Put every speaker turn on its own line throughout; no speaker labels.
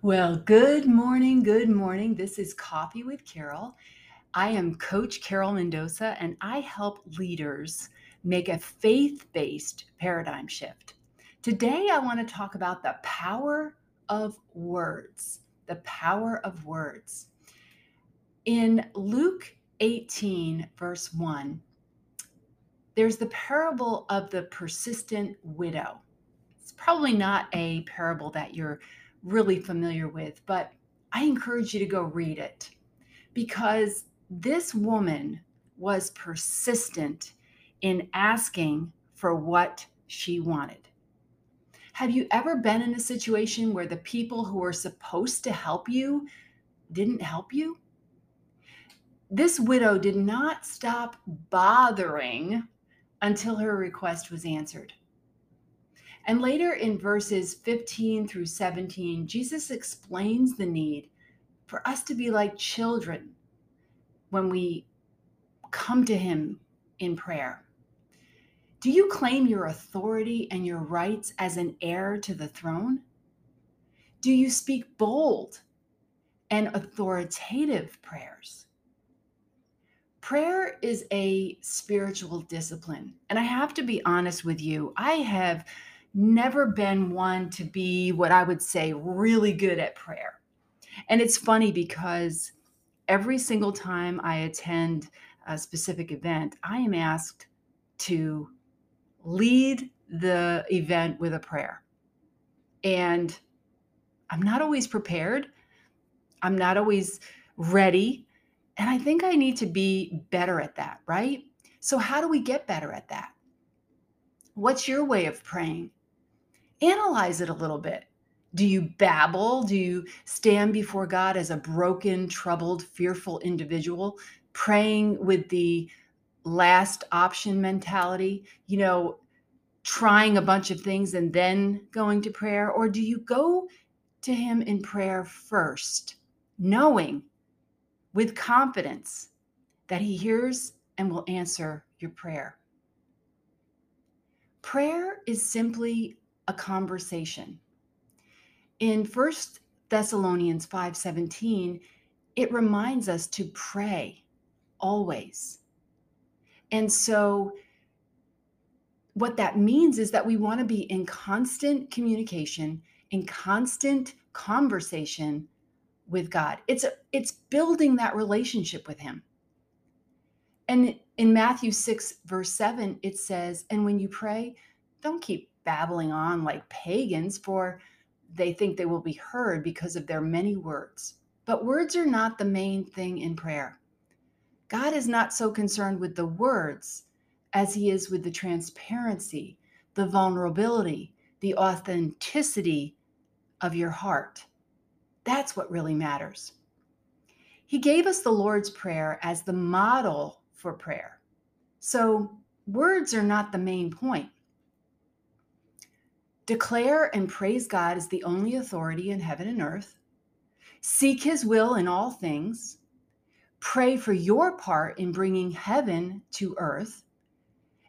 Well, good morning. Good morning. This is Coffee with Carol. I am Coach Carol Mendoza, and I help leaders make a faith based paradigm shift. Today, I want to talk about the power of words. The power of words. In Luke 18, verse 1, there's the parable of the persistent widow. Probably not a parable that you're really familiar with, but I encourage you to go read it because this woman was persistent in asking for what she wanted. Have you ever been in a situation where the people who were supposed to help you didn't help you? This widow did not stop bothering until her request was answered. And later in verses 15 through 17, Jesus explains the need for us to be like children when we come to Him in prayer. Do you claim your authority and your rights as an heir to the throne? Do you speak bold and authoritative prayers? Prayer is a spiritual discipline. And I have to be honest with you, I have never been one to be what I would say really good at prayer. And it's funny because every single time I attend a specific event, I am asked to lead the event with a prayer. And I'm not always prepared, I'm not always ready. And I think I need to be better at that, right? So, how do we get better at that? What's your way of praying? Analyze it a little bit. Do you babble? Do you stand before God as a broken, troubled, fearful individual, praying with the last option mentality? You know, trying a bunch of things and then going to prayer? Or do you go to Him in prayer first, knowing with confidence that He hears and will answer your prayer? Prayer is simply a conversation. In First Thessalonians 5:17, it reminds us to pray always. And so what that means is that we want to be in constant communication, in constant conversation with God. It's it's building that relationship with him. And in Matthew 6 verse 7 it says, "And when you pray, don't keep babbling on like pagans, for they think they will be heard because of their many words. But words are not the main thing in prayer. God is not so concerned with the words as he is with the transparency, the vulnerability, the authenticity of your heart. That's what really matters. He gave us the Lord's Prayer as the model for prayer. So, words are not the main point. Declare and praise God as the only authority in heaven and earth. Seek his will in all things. Pray for your part in bringing heaven to earth.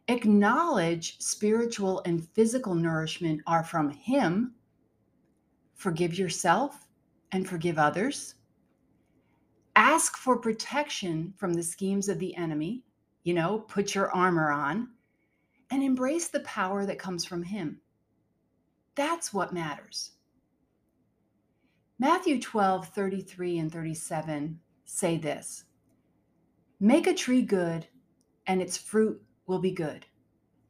Acknowledge spiritual and physical nourishment are from him. Forgive yourself and forgive others. Ask for protection from the schemes of the enemy. You know, put your armor on and embrace the power that comes from him. That's what matters. Matthew 12, 33 and 37 say this Make a tree good, and its fruit will be good.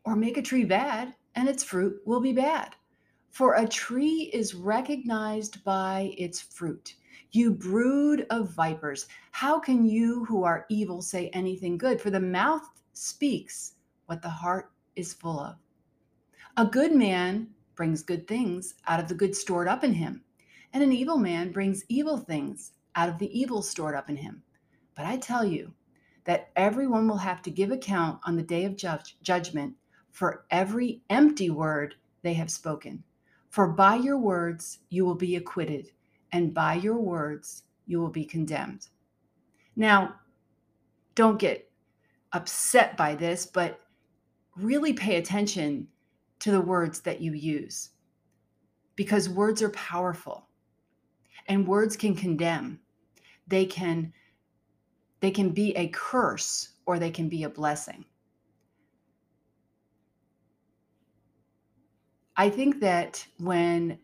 Or make a tree bad, and its fruit will be bad. For a tree is recognized by its fruit. You brood of vipers, how can you who are evil say anything good? For the mouth speaks what the heart is full of. A good man brings good things out of the good stored up in him, and an evil man brings evil things out of the evil stored up in him. But I tell you that everyone will have to give account on the day of judge, judgment for every empty word they have spoken. For by your words you will be acquitted, and by your words you will be condemned. Now, don't get upset by this, but really pay attention to the words that you use. Because words are powerful and words can condemn. They can they can be a curse or they can be a blessing. I think that when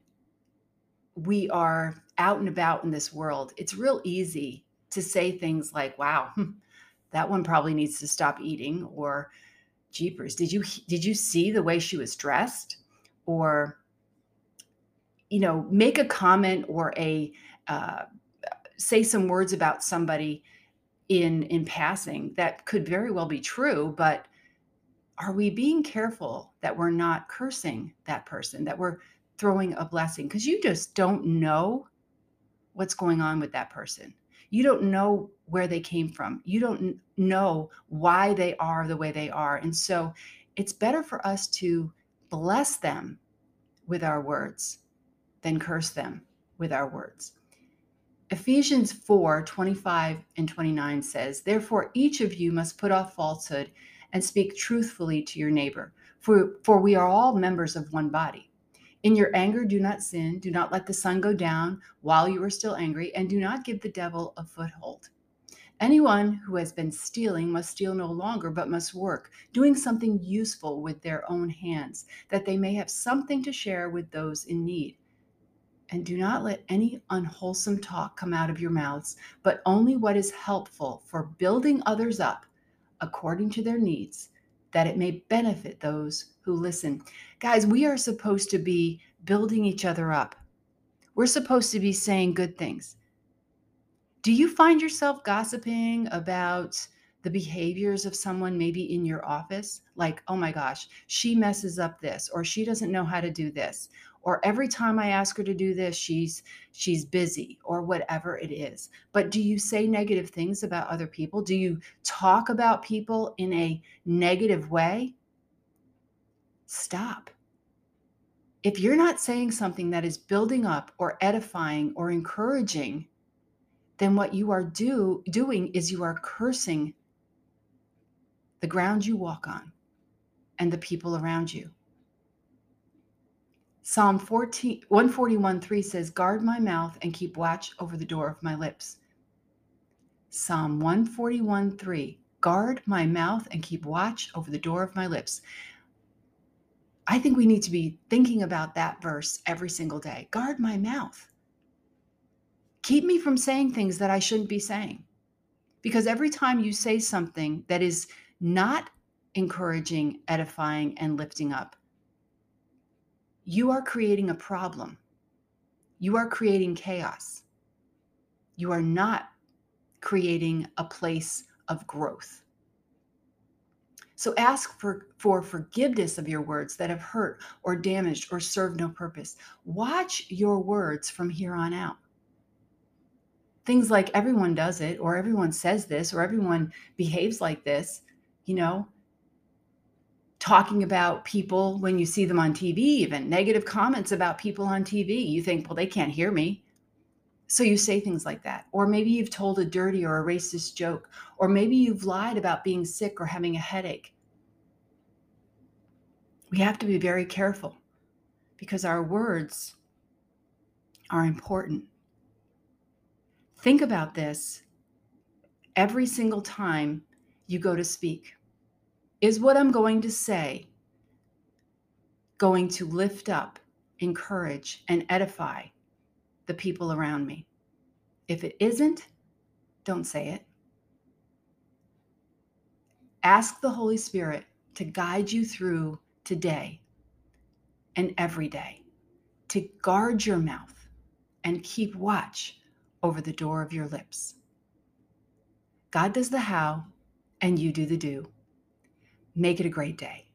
we are out and about in this world it's real easy to say things like wow that one probably needs to stop eating or jeepers did you did you see the way she was dressed? Or you know make a comment or a uh, say some words about somebody in in passing that could very well be true but are we being careful that we're not cursing that person that we're throwing a blessing? Because you just don't know what's going on with that person you don't know where they came from. You don't know why they are the way they are. And so it's better for us to bless them with our words than curse them with our words. Ephesians 4 25 and 29 says, Therefore, each of you must put off falsehood and speak truthfully to your neighbor, for, for we are all members of one body. In your anger, do not sin. Do not let the sun go down while you are still angry, and do not give the devil a foothold. Anyone who has been stealing must steal no longer, but must work, doing something useful with their own hands, that they may have something to share with those in need. And do not let any unwholesome talk come out of your mouths, but only what is helpful for building others up according to their needs, that it may benefit those who listen. Guys, we are supposed to be building each other up. We're supposed to be saying good things. Do you find yourself gossiping about the behaviors of someone maybe in your office? Like, oh my gosh, she messes up this, or she doesn't know how to do this, or every time I ask her to do this, she's she's busy or whatever it is. But do you say negative things about other people? Do you talk about people in a negative way? Stop. If you're not saying something that is building up or edifying or encouraging, then what you are do, doing is you are cursing the ground you walk on and the people around you. Psalm 14, 141 3 says, Guard my mouth and keep watch over the door of my lips. Psalm 141 3 Guard my mouth and keep watch over the door of my lips. I think we need to be thinking about that verse every single day. Guard my mouth. Keep me from saying things that I shouldn't be saying. Because every time you say something that is not encouraging, edifying, and lifting up, you are creating a problem. You are creating chaos. You are not creating a place of growth. So ask for, for forgiveness of your words that have hurt or damaged or served no purpose. Watch your words from here on out. Things like everyone does it, or everyone says this, or everyone behaves like this, you know, talking about people when you see them on TV, even negative comments about people on TV. You think, well, they can't hear me. So you say things like that. Or maybe you've told a dirty or a racist joke. Or maybe you've lied about being sick or having a headache. We have to be very careful because our words are important. Think about this every single time you go to speak. Is what I'm going to say going to lift up, encourage, and edify the people around me? If it isn't, don't say it. Ask the Holy Spirit to guide you through today and every day, to guard your mouth and keep watch over the door of your lips. God does the how, and you do the do. Make it a great day.